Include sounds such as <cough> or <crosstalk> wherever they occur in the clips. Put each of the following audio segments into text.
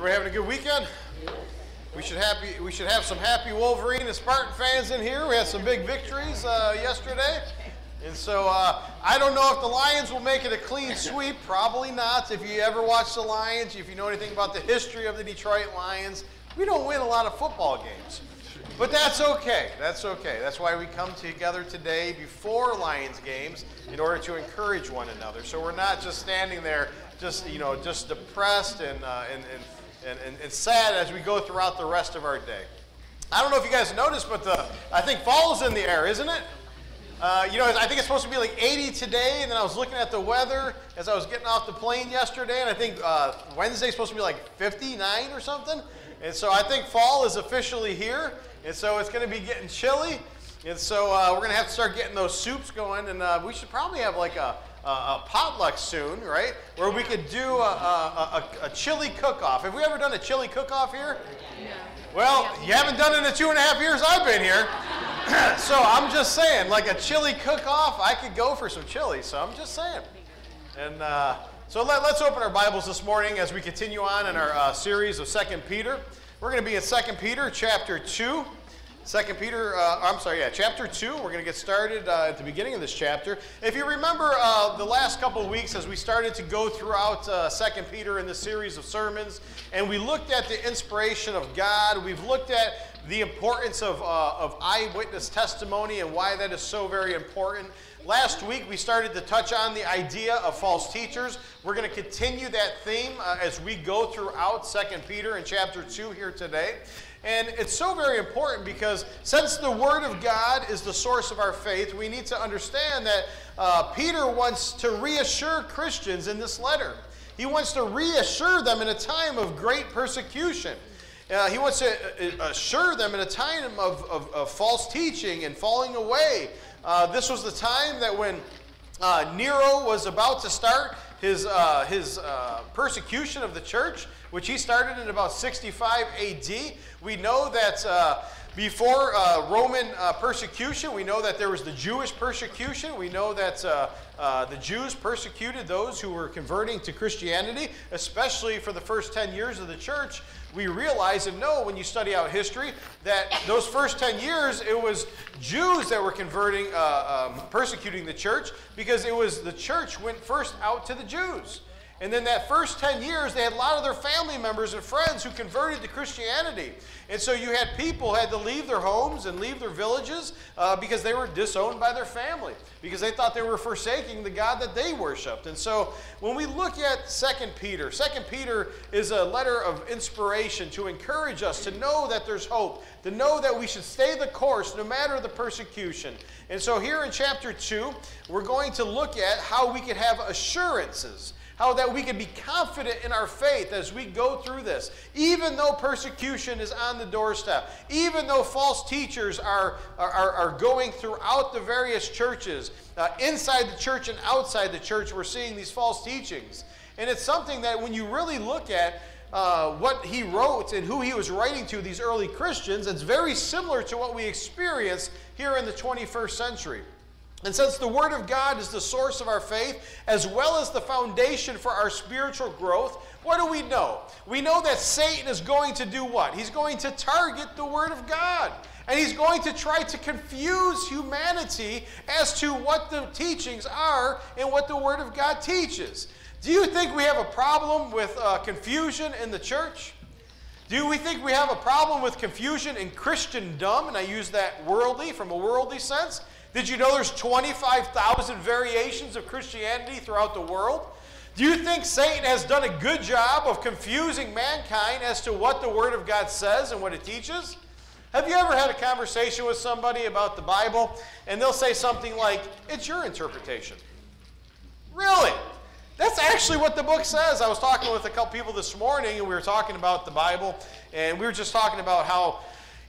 Everybody having a good weekend? We should happy. We should have some happy Wolverine and Spartan fans in here. We had some big victories uh, yesterday, and so uh, I don't know if the Lions will make it a clean sweep. Probably not. If you ever watch the Lions, if you know anything about the history of the Detroit Lions, we don't win a lot of football games. But that's okay. That's okay. That's why we come together today before Lions games in order to encourage one another. So we're not just standing there, just you know, just depressed and uh, and, and, and, and it's sad as we go throughout the rest of our day. I don't know if you guys noticed, but the I think fall is in the air, isn't it? Uh, you know, I think it's supposed to be like 80 today, and then I was looking at the weather as I was getting off the plane yesterday, and I think uh, Wednesday's supposed to be like 59 or something. And so I think fall is officially here. And so it's going to be getting chilly. And so uh, we're going to have to start getting those soups going. And uh, we should probably have like a, a, a, potluck soon, right? Where we could do a, a, a chili cook-off. Have we ever done a chili cook-off here? Yeah. Well, you haven't done it in the two and a half years I've been here. <clears throat> so I'm just saying, like a chili cook-off, I could go for some chili. So I'm just saying. And uh, so let, us open our Bibles this morning as we continue on in our uh, series of Second Peter. We're going to be in 2 Peter chapter 2. 2 Peter, uh, I'm sorry, yeah, chapter 2. We're going to get started uh, at the beginning of this chapter. If you remember uh, the last couple of weeks as we started to go throughout uh, 2 Peter in the series of sermons, and we looked at the inspiration of God, we've looked at the importance of, uh, of eyewitness testimony and why that is so very important. Last week, we started to touch on the idea of false teachers. We're going to continue that theme uh, as we go throughout 2 Peter in chapter 2 here today. And it's so very important because since the Word of God is the source of our faith, we need to understand that uh, Peter wants to reassure Christians in this letter. He wants to reassure them in a time of great persecution. Uh, he wants to uh, assure them in a time of, of, of false teaching and falling away uh, this was the time that when uh, Nero was about to start his, uh, his persecution of the church, which he started in about 65 AD. We know that uh, before uh, Roman persecution, we know that there was the Jewish persecution. We know that the Jews persecuted those who were converting to Christianity, especially for the first 10 years of the church we realize and know when you study out history that those first 10 years it was Jews that were converting, uh, um, persecuting the church because it was the church went first out to the Jews. And then that first 10 years, they had a lot of their family members and friends who converted to Christianity. And so you had people had to leave their homes and leave their villages uh, because they were disowned by their family, because they thought they were forsaking the God that they worshiped. And so when we look at 2 Peter, 2 Peter is a letter of inspiration to encourage us to know that there's hope, to know that we should stay the course no matter the persecution. And so here in chapter 2, we're going to look at how we can have assurances how that we can be confident in our faith as we go through this, even though persecution is on the doorstep, even though false teachers are, are, are going throughout the various churches, uh, inside the church and outside the church, we're seeing these false teachings. And it's something that when you really look at, uh, what he wrote and who he was writing to, these early Christians, it's very similar to what we experience here in the 21st century. And since the Word of God is the source of our faith, as well as the foundation for our spiritual growth, what do we know? We know that Satan is going to do what? He's going to target the Word of God. And he's going to try to confuse humanity as to what the teachings are and what the Word of God teaches. Do you think we have a problem with uh, confusion in the church? Do we think we have a problem with confusion in Christendom? And I use that worldly from a worldly sense. Did you know there's 25,000 variations of Christianity throughout the world? Do you think Satan has done a good job of confusing mankind as to what the Word of God says and what it teaches? Have you ever had a conversation with somebody about the Bible and they'll say something like, It's your interpretation? Really? That's actually what the book says. I was talking with a couple people this morning and we were talking about the Bible and we were just talking about how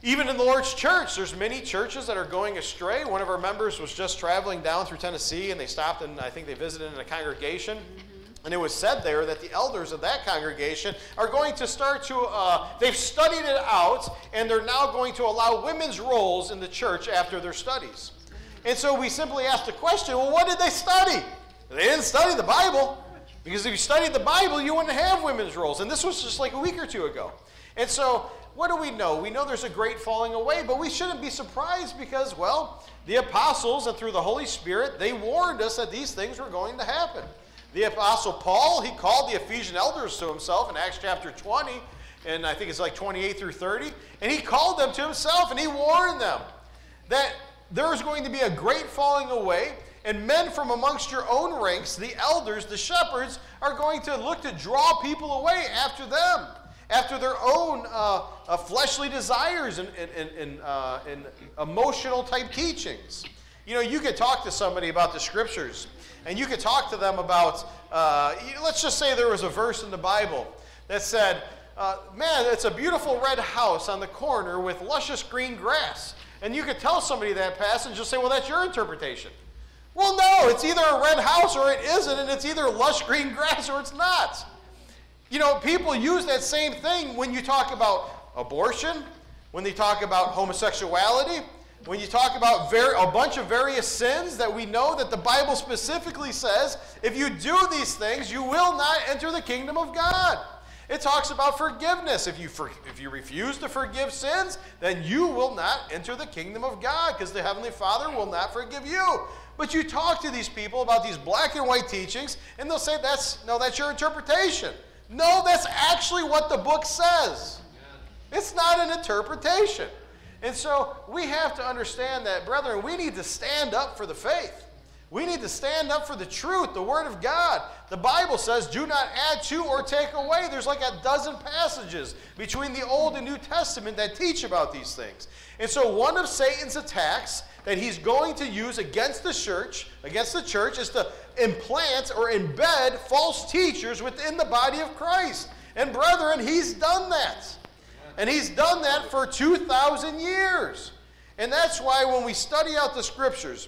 even in the Lord's church, there's many churches that are going astray. One of our members was just traveling down through Tennessee and they stopped and I think they visited in a congregation. Mm-hmm. And it was said there that the elders of that congregation are going to start to, uh, they've studied it out, and they're now going to allow women's roles in the church after their studies. And so we simply asked the question well, what did they study? They didn't study the Bible. Because if you studied the Bible, you wouldn't have women's roles. And this was just like a week or two ago. And so, what do we know? We know there's a great falling away, but we shouldn't be surprised because, well, the apostles and through the Holy Spirit, they warned us that these things were going to happen. The apostle Paul, he called the Ephesian elders to himself in Acts chapter 20, and I think it's like 28 through 30, and he called them to himself and he warned them that there is going to be a great falling away and men from amongst your own ranks, the elders, the shepherds, are going to look to draw people away after them, after their own uh, uh, fleshly desires and, and, and, uh, and emotional type teachings. You know, you could talk to somebody about the scriptures, and you could talk to them about, uh, let's just say there was a verse in the Bible that said, uh, Man, it's a beautiful red house on the corner with luscious green grass. And you could tell somebody that passage and just say, Well, that's your interpretation. Well, no, it's either a red house or it isn't, and it's either lush green <laughs> grass or it's not. You know, people use that same thing when you talk about abortion, when they talk about homosexuality, when you talk about a bunch of various sins that we know that the Bible specifically says if you do these things, you will not enter the kingdom of God. It talks about forgiveness. If you, for, if you refuse to forgive sins, then you will not enter the kingdom of God because the Heavenly Father will not forgive you. But you talk to these people about these black and white teachings, and they'll say, that's, no, that's your interpretation. No, that's actually what the book says. It's not an interpretation. And so we have to understand that, brethren, we need to stand up for the faith. We need to stand up for the truth, the Word of God. The Bible says, do not add to or take away. There's like a dozen passages between the Old and New Testament that teach about these things. And so one of Satan's attacks that he's going to use against the church, against the church, is to implant or embed false teachers within the body of Christ. And brethren, he's done that. And he's done that for 2,000 years. And that's why when we study out the scriptures,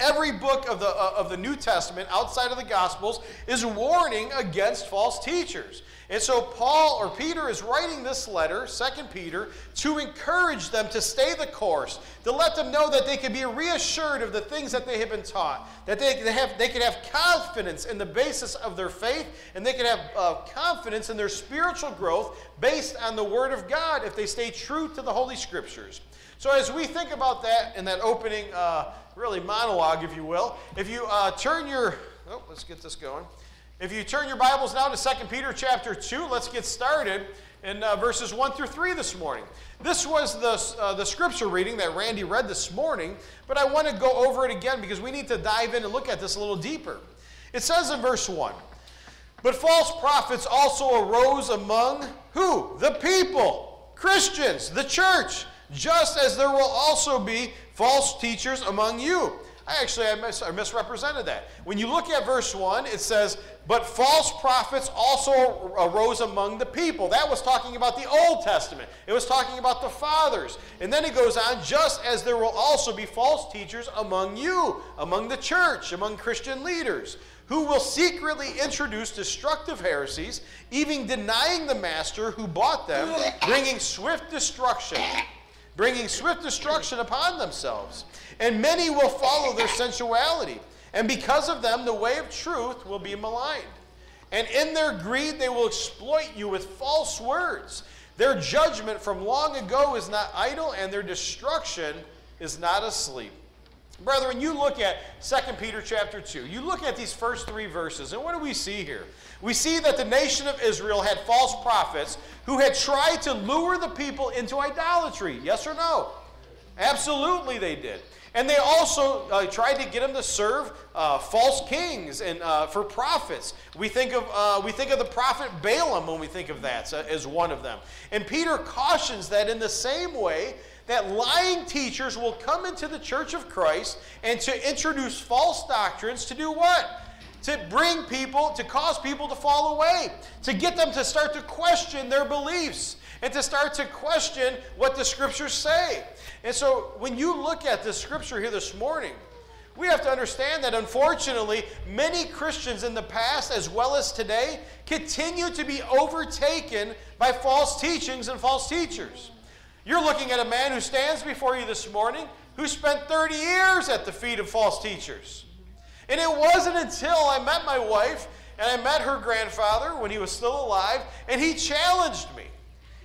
every book of the, uh, of the New Testament outside of the Gospels is warning against false teachers. And so Paul or Peter is writing this letter, 2 Peter, to encourage them to stay the course, to let them know that they can be reassured of the things that they have been taught, that they, they, have, they can have confidence in the basis of their faith, and they can have uh, confidence in their spiritual growth based on the Word of God if they stay true to the Holy Scriptures. So as we think about that in that opening, uh, really monologue, if you will, if you uh, turn your, oh, let's get this going. If you turn your Bibles now to 2 Peter chapter 2, let's get started in uh, verses 1 through 3 this morning. This was the, uh, the scripture reading that Randy read this morning, but I want to go over it again because we need to dive in and look at this a little deeper. It says in verse 1 But false prophets also arose among who? The people, Christians, the church, just as there will also be false teachers among you I actually I, mis- I misrepresented that. When you look at verse 1, it says, But false prophets also arose among the people. That was talking about the Old Testament, it was talking about the fathers. And then it goes on, just as there will also be false teachers among you, among the church, among Christian leaders who will secretly introduce destructive heresies, even denying the master who bought them, bringing swift destruction, bringing swift destruction upon themselves and many will follow their sensuality. And because of them, the way of truth will be maligned. And in their greed, they will exploit you with false words. Their judgment from long ago is not idle, and their destruction is not asleep. Brethren, you look at 2 Peter chapter 2. You look at these first three verses, and what do we see here? We see that the nation of Israel had false prophets who had tried to lure the people into idolatry. Yes or no? Absolutely, they did. And they also uh, tried to get them to serve uh, false kings and uh, for prophets. We think of uh, we think of the prophet Balaam when we think of that as one of them. And Peter cautions that in the same way that lying teachers will come into the church of Christ and to introduce false doctrines to do what? To bring people, to cause people to fall away, to get them to start to question their beliefs and to start to question what the scriptures say. And so when you look at this scripture here this morning, we have to understand that unfortunately, many Christians in the past as well as today continue to be overtaken by false teachings and false teachers. You're looking at a man who stands before you this morning who spent 30 years at the feet of false teachers. And it wasn't until I met my wife and I met her grandfather when he was still alive, and he challenged me.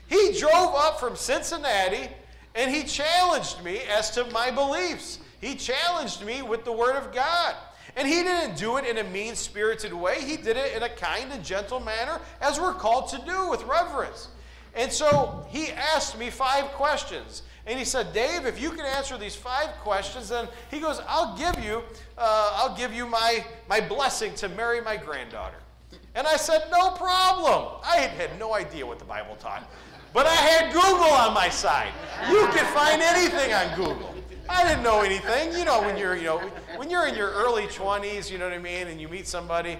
He drove up from Cincinnati and he challenged me as to my beliefs. He challenged me with the Word of God. And he didn't do it in a mean spirited way, he did it in a kind and gentle manner, as we're called to do with reverence. And so he asked me five questions. And he said, Dave, if you can answer these five questions, then he goes, I'll give you, uh, I'll give you my, my blessing to marry my granddaughter. And I said, no problem. I had no idea what the Bible taught. But I had Google on my side. You can find anything on Google. I didn't know anything. You know, when you're, you know, when you're in your early 20s, you know what I mean, and you meet somebody,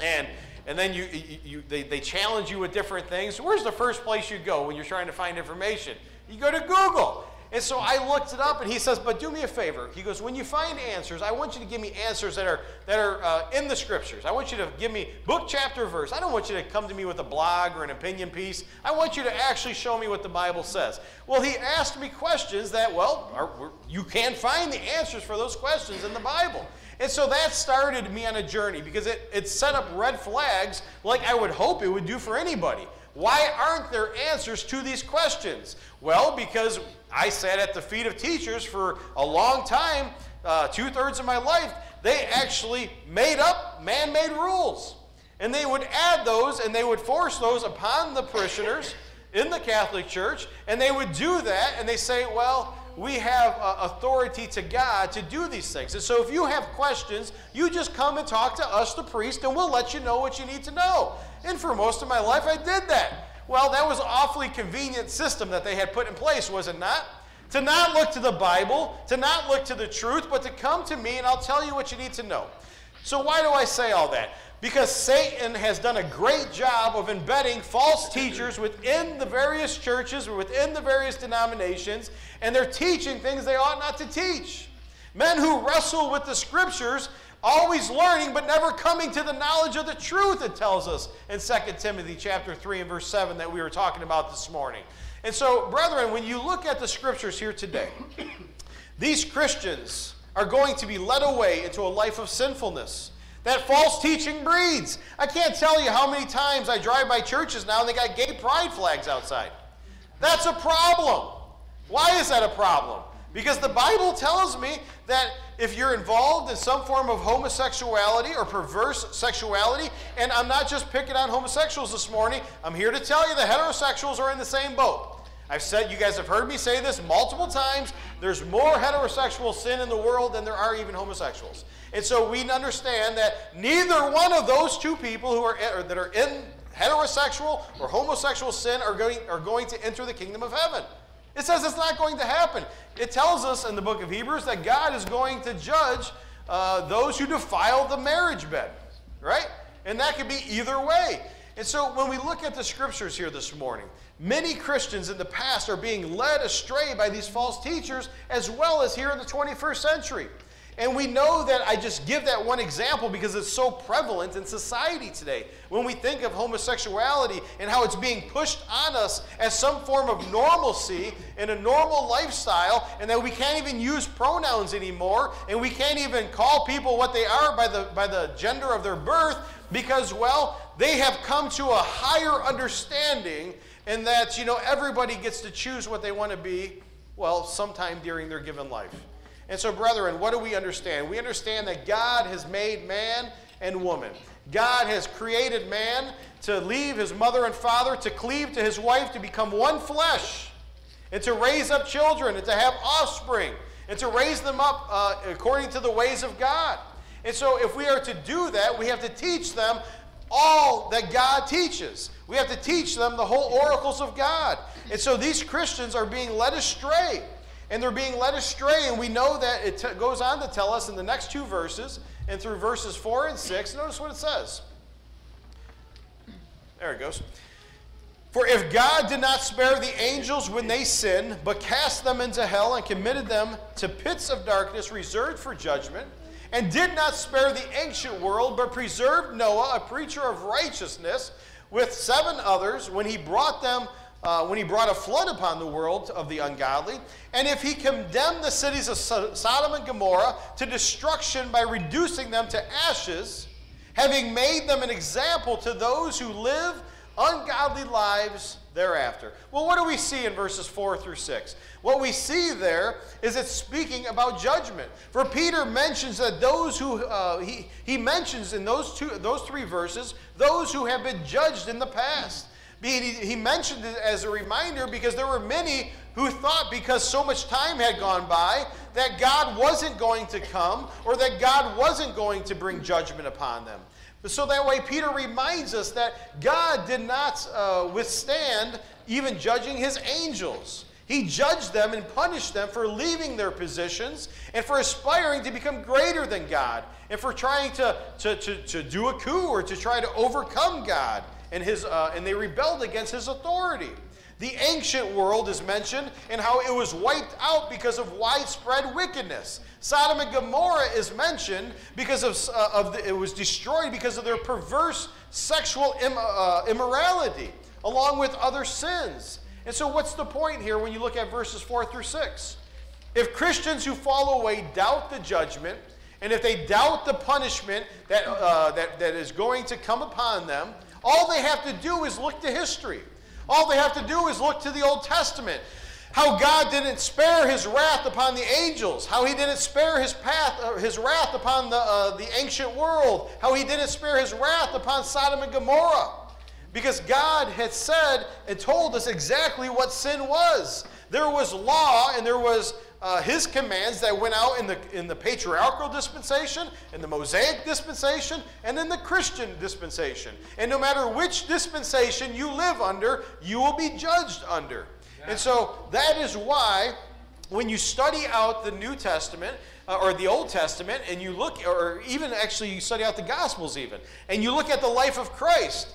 and and then you, you, you they, they challenge you with different things. Where's the first place you go when you're trying to find information? You go to Google. And so I looked it up, and he says, "But do me a favor." He goes, "When you find answers, I want you to give me answers that are that are uh, in the scriptures. I want you to give me book, chapter, verse. I don't want you to come to me with a blog or an opinion piece. I want you to actually show me what the Bible says." Well, he asked me questions that, well, are, you can find the answers for those questions in the Bible. And so that started me on a journey because it, it set up red flags like I would hope it would do for anybody. Why aren't there answers to these questions? Well, because I sat at the feet of teachers for a long time, uh, two thirds of my life. They actually made up man made rules. And they would add those and they would force those upon the parishioners in the Catholic Church. And they would do that and they say, well, we have uh, authority to God to do these things. And so if you have questions, you just come and talk to us, the priest, and we'll let you know what you need to know. And for most of my life, I did that. Well, that was awfully convenient system that they had put in place, was it not? To not look to the Bible, to not look to the truth, but to come to me and I'll tell you what you need to know. So, why do I say all that? Because Satan has done a great job of embedding false teachers within the various churches or within the various denominations, and they're teaching things they ought not to teach. Men who wrestle with the scriptures always learning but never coming to the knowledge of the truth it tells us in 2 timothy chapter 3 and verse 7 that we were talking about this morning and so brethren when you look at the scriptures here today <clears throat> these christians are going to be led away into a life of sinfulness that false teaching breeds. I can't tell you how many times i drive by churches now and they got gay pride flags outside. That's a problem. Why is that a problem? Because the Bible tells me that if you're involved in some form of homosexuality or perverse sexuality, and I'm not just picking on homosexuals this morning, I'm here to tell you the heterosexuals are in the same boat. I've said, you guys have heard me say this multiple times. There's more heterosexual sin in the world than there are even homosexuals. And so we understand that neither one of those two people who are that are in heterosexual or homosexual sin are going, are going to enter the kingdom of heaven. It says it's not going to happen. It tells us in the book of Hebrews that God is going to judge uh, those who defile the marriage bed, right? And that could be either way. And so when we look at the scriptures here this morning, many Christians in the past are being led astray by these false teachers as well as here in the 21st century. And we know that I just give that one example because it's so prevalent in society today. When we think of homosexuality and how it's being pushed on us as some form of normalcy and a normal lifestyle, and that we can't even use pronouns anymore, and we can't even call people what they are by the, by the gender of their birth because, well, they have come to a higher understanding and that, you know, everybody gets to choose what they want to be, well, sometime during their given life. And so, brethren, what do we understand? We understand that God has made man and woman. God has created man to leave his mother and father, to cleave to his wife, to become one flesh, and to raise up children, and to have offspring, and to raise them up uh, according to the ways of God. And so, if we are to do that, we have to teach them all that God teaches. We have to teach them the whole oracles of God. And so, these Christians are being led astray and they're being led astray. And we know that it t- goes on to tell us in the next two verses and through verses 4 and 6. Notice what it says. There it goes. For if God did not spare the angels when they sinned, but cast them into hell and committed them to pits of darkness reserved for judgment, and did not spare the ancient world, but preserved Noah, a preacher of righteousness, with seven others, when he brought them uh, when he brought a flood upon the world of the ungodly, and if he condemned the cities of Sodom and Gomorrah to destruction by reducing them to ashes, having made them an example to those who live ungodly lives thereafter. Well, what do we see in verses 4 through 6? What we see there is it's speaking about judgment. For Peter mentions that those who, uh, he, he mentions in those, two, those three verses, those who have been judged in the past. He, he mentioned it as a reminder because there were many who thought because so much time had gone by that God wasn't going to come or that God wasn't going to bring judgment upon them. So that way, Peter reminds us that God did not uh, withstand even judging his angels. He judged them and punished them for leaving their positions and for aspiring to become greater than God and for trying to, to, to, to do a coup or to try to overcome God. And, his, uh, and they rebelled against his authority. The ancient world is mentioned and how it was wiped out because of widespread wickedness. Sodom and Gomorrah is mentioned because of, uh, of the, it was destroyed because of their perverse sexual Im, uh, immorality, along with other sins. And so, what's the point here when you look at verses 4 through 6? If Christians who fall away doubt the judgment, and if they doubt the punishment that, uh, that, that is going to come upon them, all they have to do is look to history. All they have to do is look to the Old Testament. How God didn't spare his wrath upon the angels. How he didn't spare his, path, uh, his wrath upon the, uh, the ancient world. How he didn't spare his wrath upon Sodom and Gomorrah. Because God had said and told us exactly what sin was. There was law and there was uh, his commands that went out in the, in the patriarchal dispensation, in the Mosaic dispensation, and in the Christian dispensation. And no matter which dispensation you live under, you will be judged under. And so that is why when you study out the New Testament, uh, or the Old Testament, and you look, or even actually you study out the Gospels, even, and you look at the life of Christ,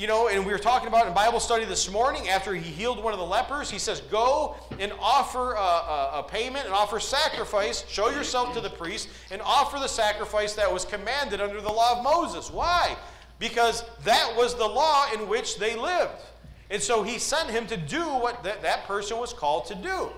you know, and we were talking about in Bible study this morning after he healed one of the lepers, he says, Go and offer a, a, a, payment and offer sacrifice, show yourself to the priest, and offer the sacrifice that was commanded under the law of Moses. Why? Because that was the law in which they lived. And so he sent him to do what that, that person was called to do.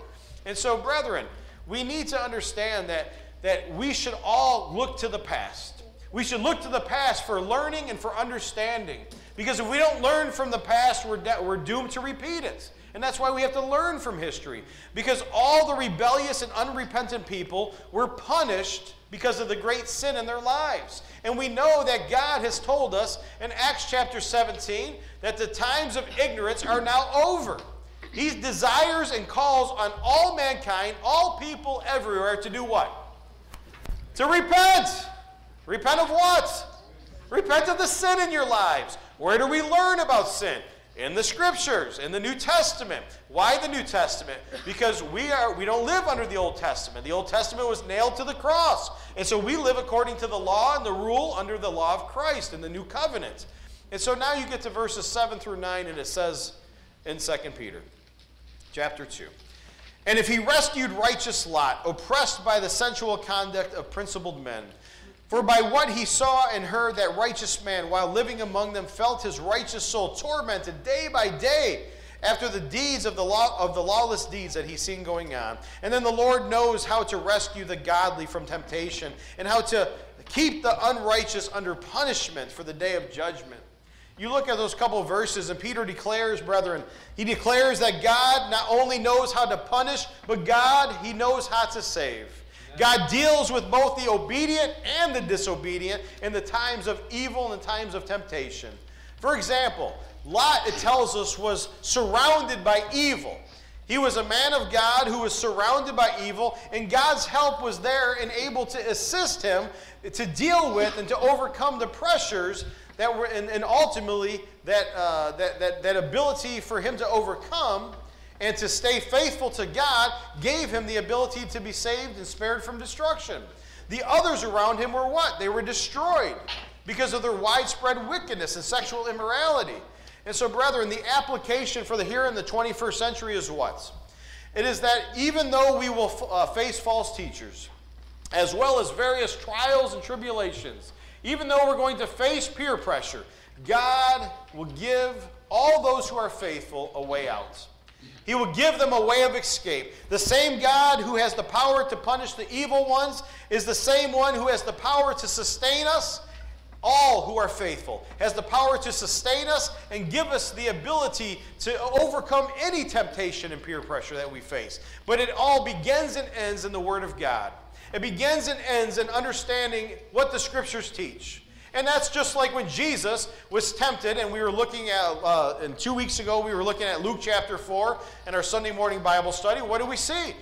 And so, brethren, we need to understand that, that we should all look to the past. We should look to the past for learning and for understanding. Because if we don't learn from the past, we're, we're doomed to repeat it. And that's why we have to learn from history. Because all the rebellious and unrepentant people were punished because of the great sin in their lives. And we know that God has told us in Acts chapter 17 that the times of ignorance are now over. He desires and calls on all mankind, all people everywhere, to do what? To repent. Repent of what? Repent of the sin in your lives. Where do we learn about sin? In the scriptures, in the New Testament. Why the New Testament? Because we are we don't live under the Old Testament. The Old Testament was nailed to the cross. And so we live according to the law and the rule under the law of Christ in the new covenant. And so now you get to verses 7 through 9 and it says in 2 Peter chapter 2. And if he rescued righteous Lot, oppressed by the sensual conduct of principled men, for by what he saw and heard, that righteous man, while living among them, felt his righteous soul tormented day by day after the deeds of the, law, of the lawless deeds that he's seen going on. And then the Lord knows how to rescue the godly from temptation and how to keep the unrighteous under punishment for the day of judgment. You look at those couple verses, and Peter declares, brethren, he declares that God not only knows how to punish, but God, he knows how to save. God deals with both the obedient and the disobedient in the times of evil and the times of temptation. For example, Lot, it tells us, was surrounded by evil. He was a man of God who was surrounded by evil, and God's help was there and able to assist him to deal with and to overcome the pressures that were, and, and ultimately that, uh, that, that, that ability for him to overcome and to stay faithful to God gave him the ability to be saved and spared from destruction. The others around him were what? They were destroyed because of their widespread wickedness and sexual immorality. And so, brethren, the application for the here in the 21st century is what? It is that even though we will uh, face false teachers, as well as various trials and tribulations, even though we're going to face peer pressure, God will give all those who are faithful a way out. He will give them a way of escape. The same God who has the power to punish the evil ones is the same one who has the power to sustain us all who are faithful, has the power to sustain us and give us the ability to overcome any temptation and peer pressure that we face. But it all begins and ends in the Word of God. It begins and ends in understanding what the Scriptures teach. And that's just like when Jesus was tempted, and we were looking at, uh, and two weeks ago, we were looking at Luke chapter 4 in our Sunday morning Bible study. What do we see?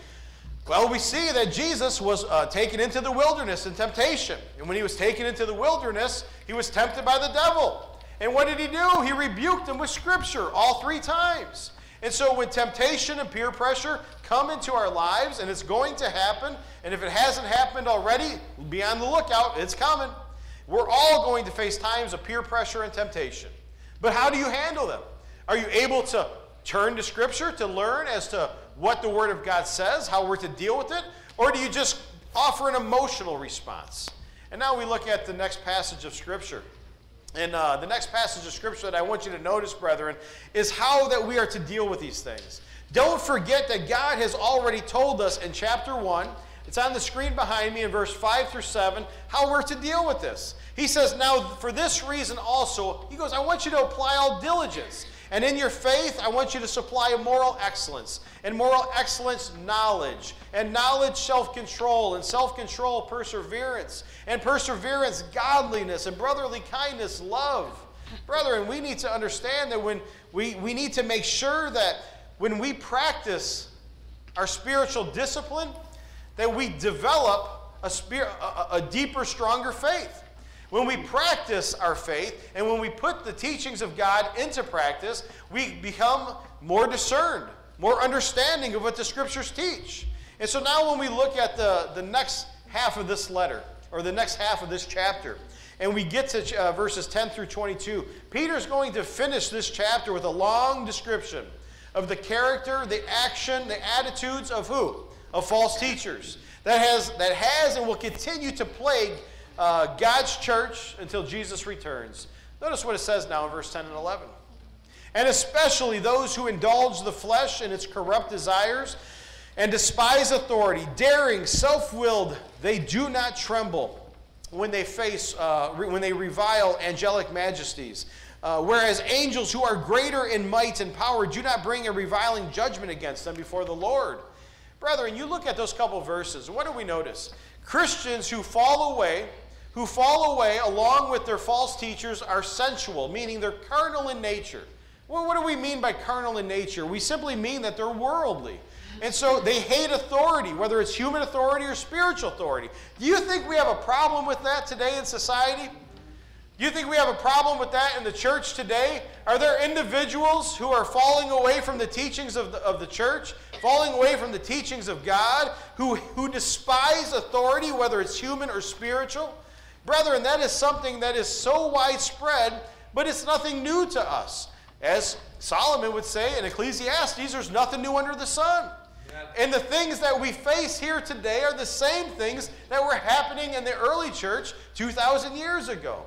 Well, we see that Jesus was uh, taken into the wilderness in temptation. And when he was taken into the wilderness, he was tempted by the devil. And what did he do? He rebuked him with Scripture all three times. And so when temptation and peer pressure come into our lives, and it's going to happen, and if it hasn't happened already, be on the lookout, it's coming. We're all going to face times of peer pressure and temptation. But how do you handle them? Are you able to turn to Scripture to learn as to what the Word of God says, how we're to deal with it? Or do you just offer an emotional response? And now we look at the next passage of Scripture. And uh, the next passage of Scripture that I want you to notice, brethren, is how that we are to deal with these things. Don't forget that God has already told us in chapter 1, it's on the screen behind me in verse 5 through 7, how we're to deal with this. He says, Now, for this reason also, he goes, I want you to apply all diligence. And in your faith, I want you to supply moral excellence. And moral excellence, knowledge. And knowledge, self control. And self control, perseverance. And perseverance, godliness. And brotherly kindness, love. Brethren, we need to understand that when we, we need to make sure that when we practice our spiritual discipline, that we develop a, a, a deeper, stronger faith. When we practice our faith and when we put the teachings of God into practice, we become more discerned, more understanding of what the scriptures teach. And so now, when we look at the, the next half of this letter, or the next half of this chapter, and we get to uh, verses 10 through 22, Peter's going to finish this chapter with a long description of the character, the action, the attitudes of who? Of false teachers. That has, that has and will continue to plague uh, God's church until Jesus returns. Notice what it says now in verse 10 and 11. And especially those who indulge the flesh in its corrupt desires and despise authority, daring, self willed, they do not tremble when they face, uh, re- when they revile angelic majesties. Uh, whereas angels who are greater in might and power do not bring a reviling judgment against them before the Lord. Brethren, you look at those couple verses, what do we notice? Christians who fall away who fall away along with their false teachers are sensual, meaning they're carnal in nature. Well, what do we mean by carnal in nature? We simply mean that they're worldly. And so they hate authority, whether it's human authority or spiritual authority. Do you think we have a problem with that today in society? Do you think we have a problem with that in the church today? Are there individuals who are falling away from the teachings of the, of the church, falling away from the teachings of God, who, who despise authority, whether it's human or spiritual? Brethren, that is something that is so widespread, but it's nothing new to us. As Solomon would say in Ecclesiastes, there's nothing new under the sun. And the things that we face here today are the same things that were happening in the early church 2,000 years ago.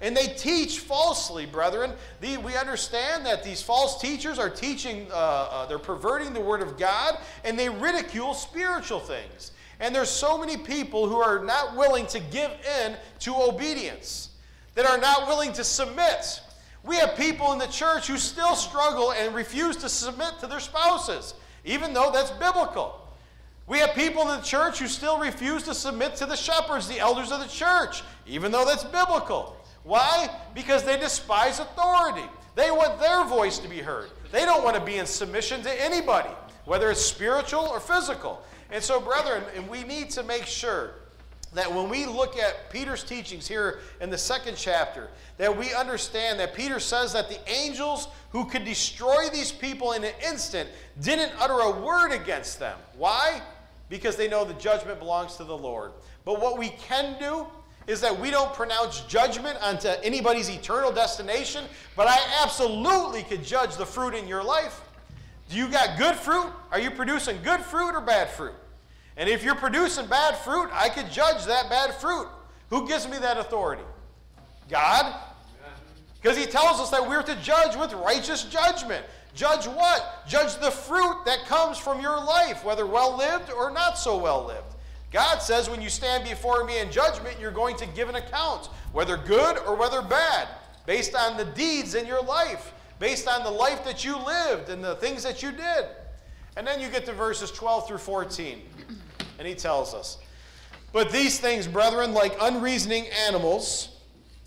And they teach falsely, brethren. The, we understand that these false teachers are teaching, uh, uh, they're perverting the Word of God, and they ridicule spiritual things. And there's so many people who are not willing to give in to obedience, that are not willing to submit. We have people in the church who still struggle and refuse to submit to their spouses, even though that's biblical. We have people in the church who still refuse to submit to the shepherds, the elders of the church, even though that's biblical. Why? Because they despise authority. They want their voice to be heard. They don't want to be in submission to anybody, whether it's spiritual or physical. And so, brethren, we need to make sure that when we look at Peter's teachings here in the second chapter, that we understand that Peter says that the angels who could destroy these people in an instant didn't utter a word against them. Why? Because they know the judgment belongs to the Lord. But what we can do is that we don't pronounce judgment onto anybody's eternal destination, but I absolutely could judge the fruit in your life. Do you got good fruit? Are you producing good fruit or bad fruit? And if you're producing bad fruit, I could judge that bad fruit. Who gives me that authority? God. Because he tells us that we're to judge with righteous judgment. Judge what? Judge the fruit that comes from your life, whether well lived or not so well lived. God says when you stand before me in judgment, you're going to give an account, whether good or whether bad, based on the deeds in your life, based on the life that you lived and the things that you did. And then you get to verses 12 through 14, and he tells us, But these things, brethren, like unreasoning animals,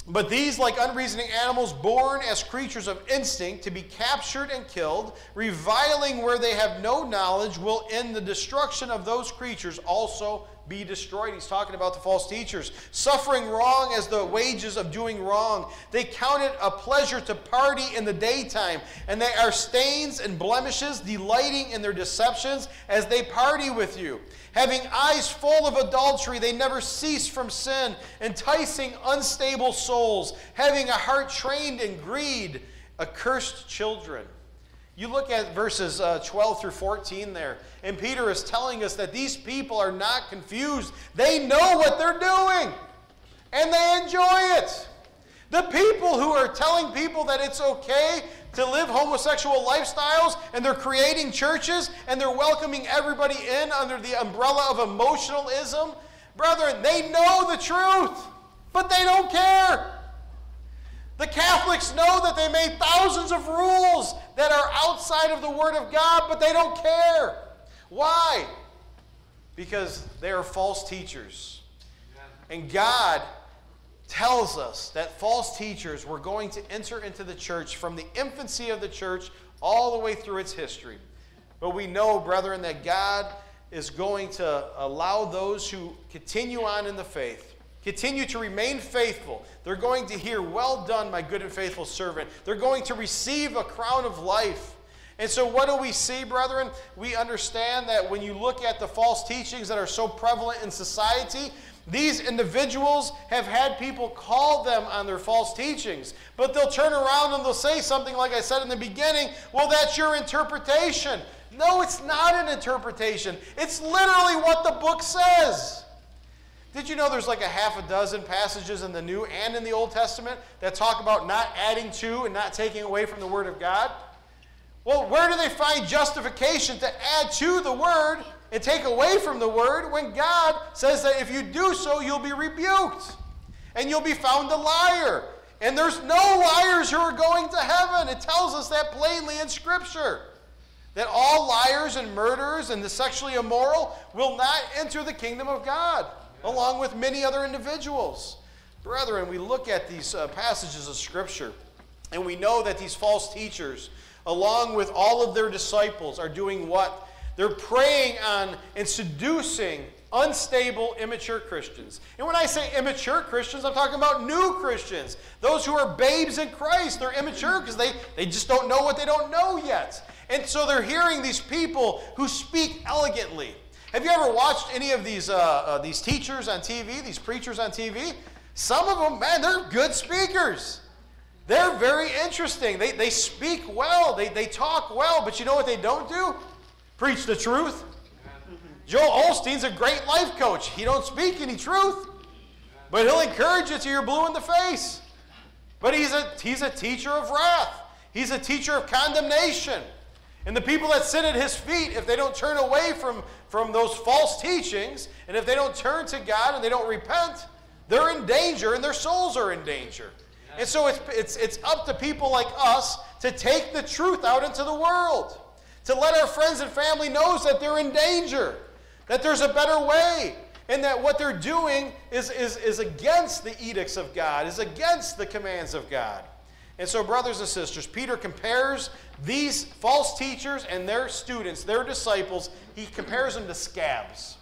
but these, like unreasoning animals, born as creatures of instinct, to be captured and killed, reviling where they have no knowledge, will in the destruction of those creatures also be destroyed. He's talking about the false teachers. Suffering wrong as the wages of doing wrong. They count it a pleasure to party in the daytime, and they are stains and blemishes, delighting in their deceptions as they party with you. Having eyes full of adultery, they never cease from sin, enticing unstable souls, having a heart trained in greed, accursed children. You look at verses uh, 12 through 14 there, and Peter is telling us that these people are not confused. They know what they're doing, and they enjoy it. The people who are telling people that it's okay to live homosexual lifestyles, and they're creating churches, and they're welcoming everybody in under the umbrella of emotionalism, brethren, they know the truth, but they don't care. The Catholics know that they made thousands of rules that are outside of the Word of God, but they don't care. Why? Because they are false teachers. And God tells us that false teachers were going to enter into the church from the infancy of the church all the way through its history. But we know, brethren, that God is going to allow those who continue on in the faith Continue to remain faithful. They're going to hear, Well done, my good and faithful servant. They're going to receive a crown of life. And so, what do we see, brethren? We understand that when you look at the false teachings that are so prevalent in society, these individuals have had people call them on their false teachings, but they'll turn around and they'll say something like I said in the beginning, well, that's your interpretation. No, it's not an interpretation. It's literally what the book says. Did you know there's like a half a dozen passages in the New and in the Old Testament that talk about not adding to and not taking away from the Word of God? Well, where do they find justification to add to the Word and take away from the Word when God says that if you do so, you'll be rebuked and you'll be found a liar? And there's no liars who are going to heaven. It tells us that plainly in Scripture. That all liars and murderers and the sexually immoral will not enter the kingdom of God along with many other individuals. Brethren, we look at these uh, passages of Scripture, and we know that these false teachers, along with all of their disciples, are doing what? They're preying on and seducing unstable, immature Christians. And when I say immature Christians, I'm talking about new Christians. Those who are babes in Christ. They're immature because they, they just don't know what they don't know yet. And so they're hearing these people who speak elegantly have you ever watched any of these, uh, uh, these teachers on TV, these preachers on TV? Some of them, man, they're good speakers. They're very interesting. They, they speak well, they, they talk well, but you know what they don't do? Preach the truth. Joel Osteen's a great life coach. He don't speak any truth, but he'll encourage you till you're blue in the face. But he's a, he's a teacher of wrath. He's a teacher of condemnation. And the people that sit at his feet, if they don't turn away from, from those false teachings, and if they don't turn to God and they don't repent, they're in danger and their souls are in danger. And so it's, it's, it's up to people like us to take the truth out into the world, to let our friends and family knows that they're in danger, that there's a better way, and that what they're doing is, is, is against the edicts of God, is against the commands of God. And so, brothers and sisters, Peter compares these false teachers and their students, their disciples, he compares them to scabs.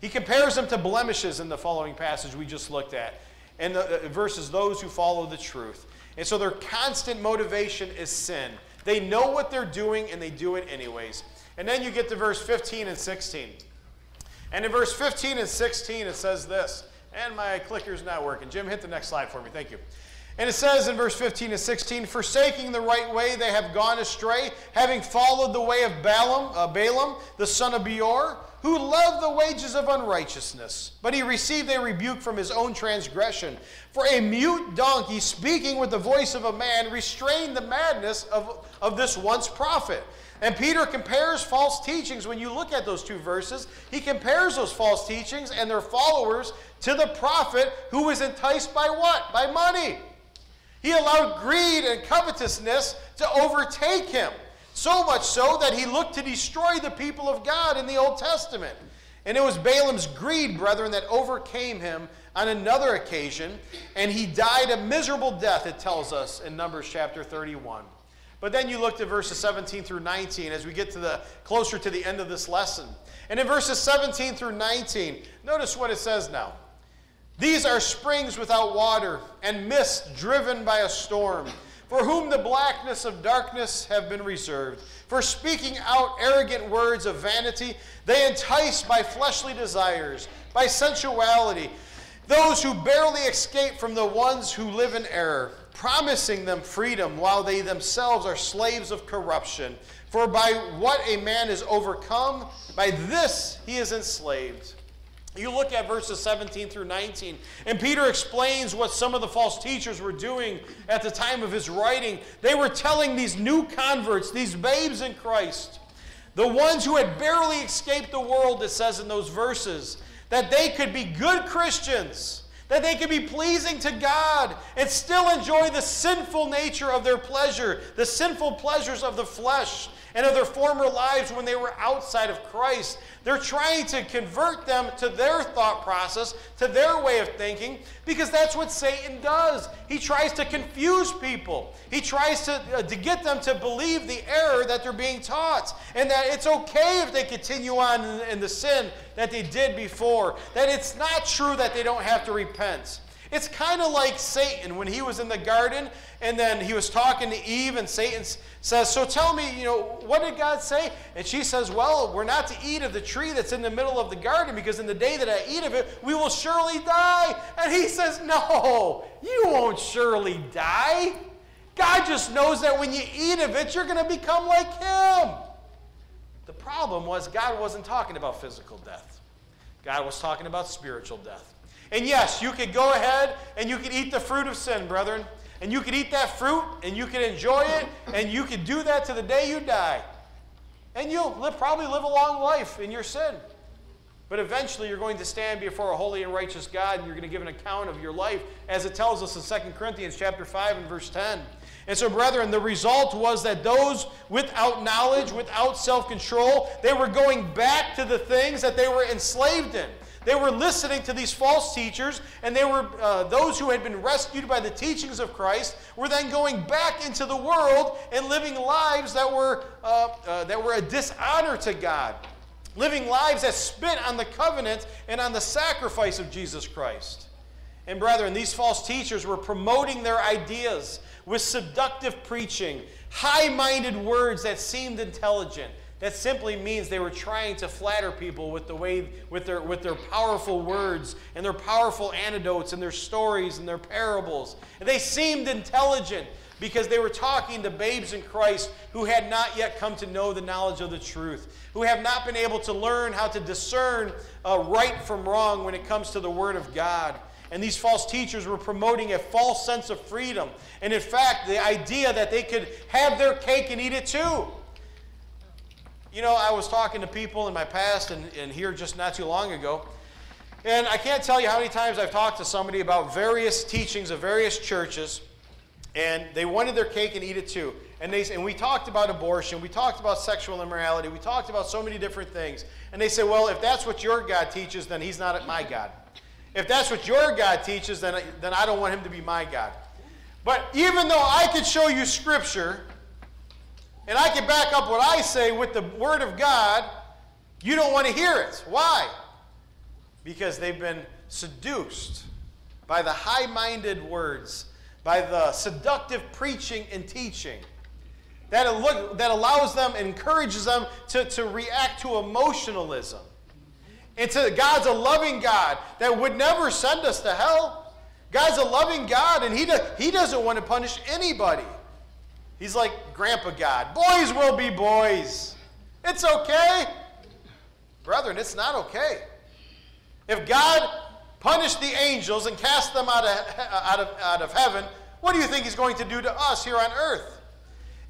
He compares them to blemishes in the following passage we just looked at, and the, uh, versus those who follow the truth. And so, their constant motivation is sin. They know what they're doing and they do it anyways. And then you get to verse 15 and 16. And in verse 15 and 16, it says this. And my clicker's not working. Jim, hit the next slide for me. Thank you. And it says in verse 15 and 16, Forsaking the right way, they have gone astray, having followed the way of Balaam, uh, Balaam the son of Beor, who loved the wages of unrighteousness, but he received a rebuke from his own transgression. For a mute donkey, speaking with the voice of a man, restrained the madness of, of this once prophet. And Peter compares false teachings. When you look at those two verses, he compares those false teachings and their followers to the prophet who was enticed by what? By money. He allowed greed and covetousness to overtake him. So much so that he looked to destroy the people of God in the Old Testament. And it was Balaam's greed, brethren, that overcame him on another occasion, and he died a miserable death, it tells us in Numbers chapter 31. But then you look at verses 17 through 19 as we get to the closer to the end of this lesson. And in verses 17 through 19, notice what it says now. These are springs without water and mist driven by a storm, for whom the blackness of darkness have been reserved. For speaking out arrogant words of vanity, they entice by fleshly desires, by sensuality, those who barely escape from the ones who live in error promising them freedom while they themselves are slaves of corruption. For by what a man is overcome, by this he is enslaved. You look at verses 17 through 19, and Peter explains what some of the false teachers were doing at the time of his writing. They were telling these new converts, these babes in Christ, the ones who had barely escaped the world, it says in those verses, that they could be good Christians that they could be pleasing to God and still enjoy the sinful nature of their pleasure, the sinful pleasures of the flesh and of their former lives when they were outside of Christ. They're trying to convert them to their thought process, to their way of thinking, because that's what Satan does. He tries to confuse people. He tries to, uh, to get them to believe the error that they're being taught, and that it's okay if they continue on in, in the sin that they did before, that it's not true that they don't have to repent. It's kind of like Satan when he was in the garden and then he was talking to Eve, and Satan says, So tell me, you know, what did God say? And she says, Well, we're not to eat of the tree that's in the middle of the garden because in the day that I eat of it, we will surely die. And he says, No, you won't surely die. God just knows that when you eat of it, you're going to become like him. The problem was, God wasn't talking about physical death, God was talking about spiritual death. And yes, you could go ahead and you could eat the fruit of sin, brethren. And you could eat that fruit and you could enjoy it and you could do that to the day you die. And you'll live, probably live a long life in your sin. But eventually you're going to stand before a holy and righteous God and you're going to give an account of your life as it tells us in 2 Corinthians chapter 5 and verse 10. And so brethren, the result was that those without knowledge, without self-control, they were going back to the things that they were enslaved in. They were listening to these false teachers, and they were uh, those who had been rescued by the teachings of Christ were then going back into the world and living lives that were uh, uh, that were a dishonor to God, living lives that spit on the covenant and on the sacrifice of Jesus Christ. And brethren, these false teachers were promoting their ideas with seductive preaching, high-minded words that seemed intelligent that simply means they were trying to flatter people with the way with their with their powerful words and their powerful anecdotes and their stories and their parables. And they seemed intelligent because they were talking to babes in Christ who had not yet come to know the knowledge of the truth, who have not been able to learn how to discern uh, right from wrong when it comes to the Word of God. And these false teachers were promoting a false sense of freedom. And in fact, the idea that they could have their cake and eat it too. You know, I was talking to people in my past and, and here just not too long ago, and I can't tell you how many times I've talked to somebody about various teachings of various churches, and they wanted their cake and eat it too. And, they, and we talked about abortion, we talked about sexual immorality, we talked about so many different things. And they say, well, if that's what your God teaches, then he's not my God. If that's what your God teaches, then, then I don't want him to be my God. But even though I could show you scripture and I can back up what I say with the Word of God, you don't want to hear it. Why? Because they've been seduced by the high minded words, by the seductive preaching and teaching that, look, that allows them, and encourages them to, to react to emotionalism. And to God's a loving God that would never send us to hell. God's a loving God, and He, do, he doesn't want to punish anybody. He's like Grandpa God. Boys will be boys. It's okay. Brethren, it's not okay. If God punished the angels and cast them out of, out, of, out of heaven, what do you think He's going to do to us here on earth?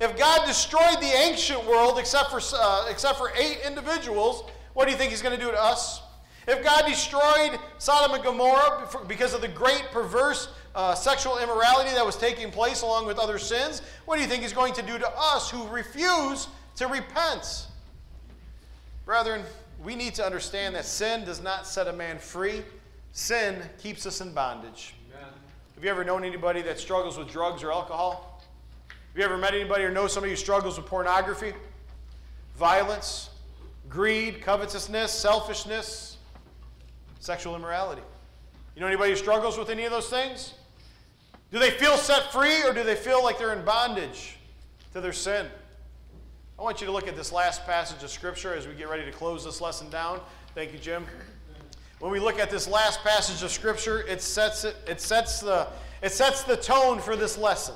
If God destroyed the ancient world except for, uh, except for eight individuals, what do you think He's going to do to us? If God destroyed Sodom and Gomorrah because of the great perverse uh, sexual immorality that was taking place along with other sins, what do you think He's going to do to us who refuse to repent? Brethren, we need to understand that sin does not set a man free, sin keeps us in bondage. Amen. Have you ever known anybody that struggles with drugs or alcohol? Have you ever met anybody or know somebody who struggles with pornography, violence, greed, covetousness, selfishness, sexual immorality? You know anybody who struggles with any of those things? Do they feel set free or do they feel like they're in bondage to their sin? I want you to look at this last passage of Scripture as we get ready to close this lesson down. Thank you, Jim. When we look at this last passage of Scripture, it sets, it, it sets, the, it sets the tone for this lesson.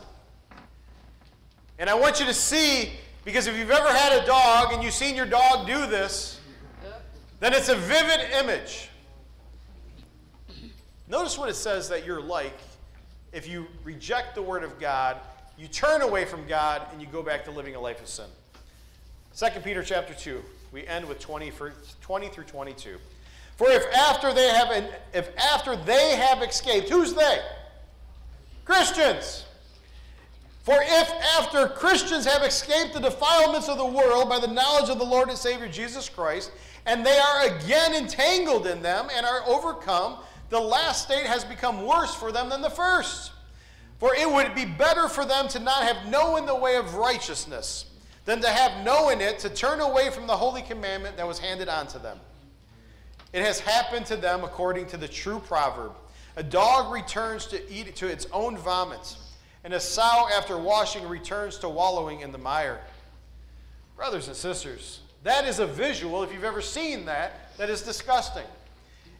And I want you to see, because if you've ever had a dog and you've seen your dog do this, then it's a vivid image. Notice what it says that you're like if you reject the Word of God, you turn away from God, and you go back to living a life of sin. 2 Peter chapter 2, we end with 20, 20 through 22. For if after they have if after they have escaped, who's they? Christians. For if after Christians have escaped the defilements of the world by the knowledge of the Lord and Savior Jesus Christ, and they are again entangled in them and are overcome, the last state has become worse for them than the first. For it would be better for them to not have known the way of righteousness than to have known it, to turn away from the holy commandment that was handed on to them. It has happened to them according to the true proverb A dog returns to eat to its own vomit, and a sow after washing returns to wallowing in the mire. Brothers and sisters, that is a visual, if you've ever seen that, that is disgusting.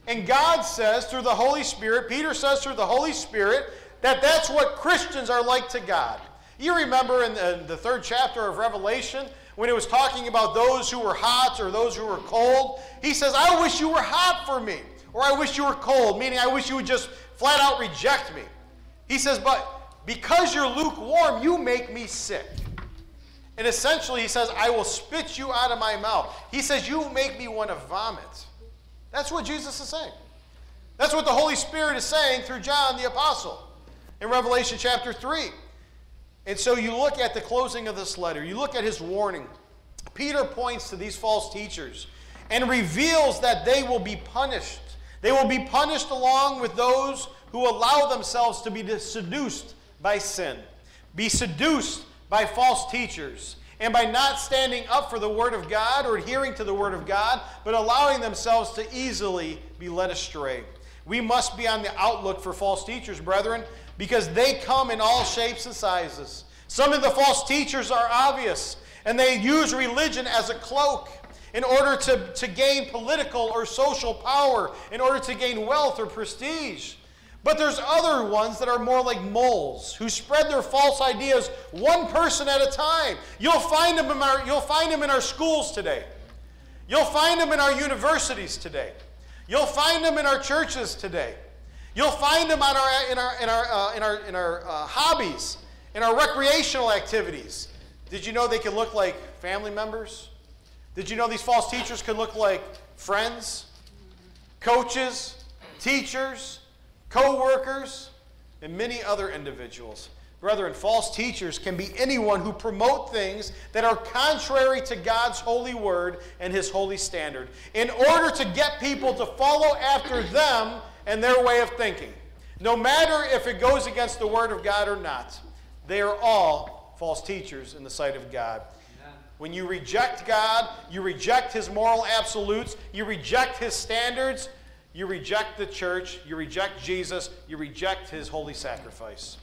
And God says through the Holy Spirit, Peter says through the Holy Spirit, that that's what Christians are like to God. You remember in the, in the, third chapter of Revelation when it was talking about those who were hot or those who were cold? He says, I wish you were hot for me, or I wish you were cold, meaning I wish you would just flat out reject me. He says, but because you're lukewarm, you make me sick. And essentially, he says, I will spit you out of my mouth. He says, You make me want to vomit. That's what Jesus is saying. That's what the Holy Spirit is saying through John the Apostle in Revelation chapter 3. And so you look at the closing of this letter, you look at his warning. Peter points to these false teachers and reveals that they will be punished. They will be punished along with those who allow themselves to be seduced by sin, be seduced by false teachers, and by not standing up for the Word of God or adhering to the Word of God, but allowing themselves to easily be led astray. We must be on the outlook for false teachers, brethren, because they come in all shapes and sizes. Some of the false teachers are obvious, and they use religion as a cloak in order to, to gain political or social power, in order to gain wealth or prestige. But there's other ones that are more like moles who spread their false ideas one person at a time. You'll find them in our, you'll find them in our schools today. You'll find them in our universities today. You'll find them in our churches today. You'll find them on our, in our, in our, uh, in our, in our uh, hobbies, in our recreational activities. Did you know they can look like family members? Did you know these false teachers can look like friends, coaches, teachers, co workers, and many other individuals. Brethren, false teachers can be anyone who promote things that are contrary to God's holy word and his holy standard in order to get people to follow after them and their way of thinking. No matter if it goes against the word of God or not, they are all false teachers in the sight of God. When you reject God, you reject his moral absolutes, you reject his standards, you reject the church, you reject Jesus, you reject his holy sacrifice.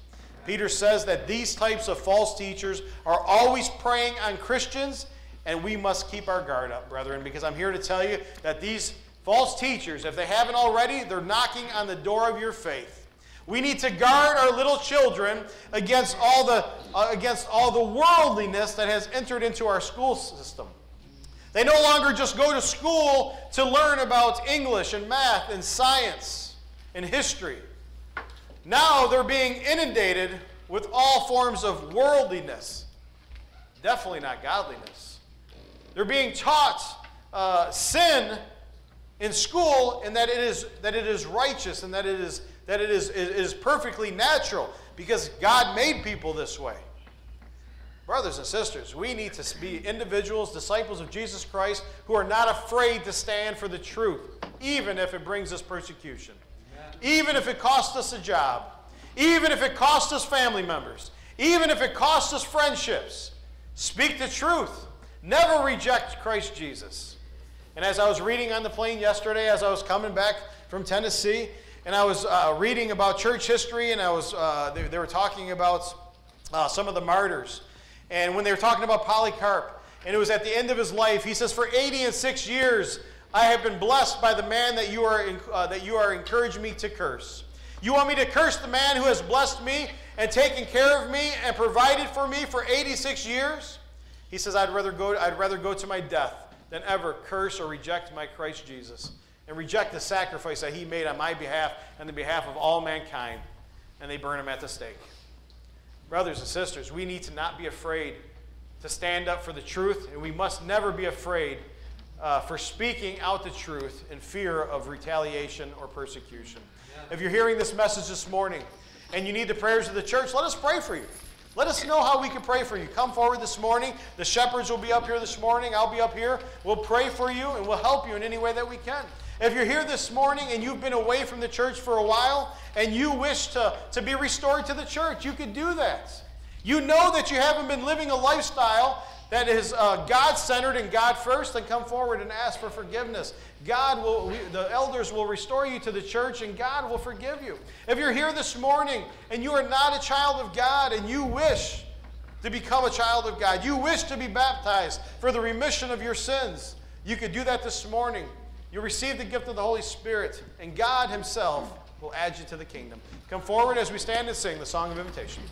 Peter says that these types of false teachers are always preying on Christians, and we must keep our guard up, brethren, because I'm here to tell you that these false teachers, if they haven't already, they're knocking on the door of your faith. We need to guard our little children against all the, uh, against all the worldliness that has entered into our school system. They no longer just go to school to learn about English and math and science and history. Now they're being inundated with all forms of worldliness, definitely not godliness. They're being taught uh, sin in school and that it is that it is righteous and that it is that it is, it is perfectly natural because God made people this way. Brothers and sisters, we need to be individuals, disciples of Jesus Christ, who are not afraid to stand for the truth, even if it brings us persecution, even if it costs us a job, even if it costs us family members, even if it costs us friendships. Speak the truth. Never reject Christ Jesus. And as I was reading on the plane yesterday, as I was coming back from Tennessee, and I was uh, reading about church history, and I was uh, they, they, were talking about uh, some of the martyrs, and when they were talking about Polycarp, and it was at the end of his life, he says, "For 80 and six years, I have been blessed by the man that you are uh, that you are encouraging me to curse. You want me to curse the man who has blessed me and taken care of me and provided for me for 86 years?" He says, "I'd rather go. I'd rather go to my death." than ever curse or reject my Christ Jesus and reject the sacrifice that he made on my behalf and the behalf of all mankind, and they burn him at the stake. Brothers and sisters, we need to not be afraid to stand up for the truth, and we must never be afraid uh, for speaking out the truth in fear of retaliation or persecution. Yeah. If you're hearing this message this morning and you need the prayers of the church, let us pray for you. Let us know how we can pray for you. Come forward this morning. The shepherds will be up here this morning. I'll be up here. We'll pray for you and we'll help you in any way that we can. If you're here this morning and you've been away from the church for a while and you wish to, to be restored to the church, you could do that. You know that you haven't been living a lifestyle that is uh, God centered and God first, then come forward and ask for forgiveness. God will, we, the elders will restore you to the church and God will forgive you. If you're here this morning and you are not a child of God and you wish to become a child of God, you wish to be baptized for the remission of your sins, you could do that this morning. You receive the gift of the Holy Spirit, and God Himself will add you to the kingdom. Come forward as we stand and sing the song of invitation.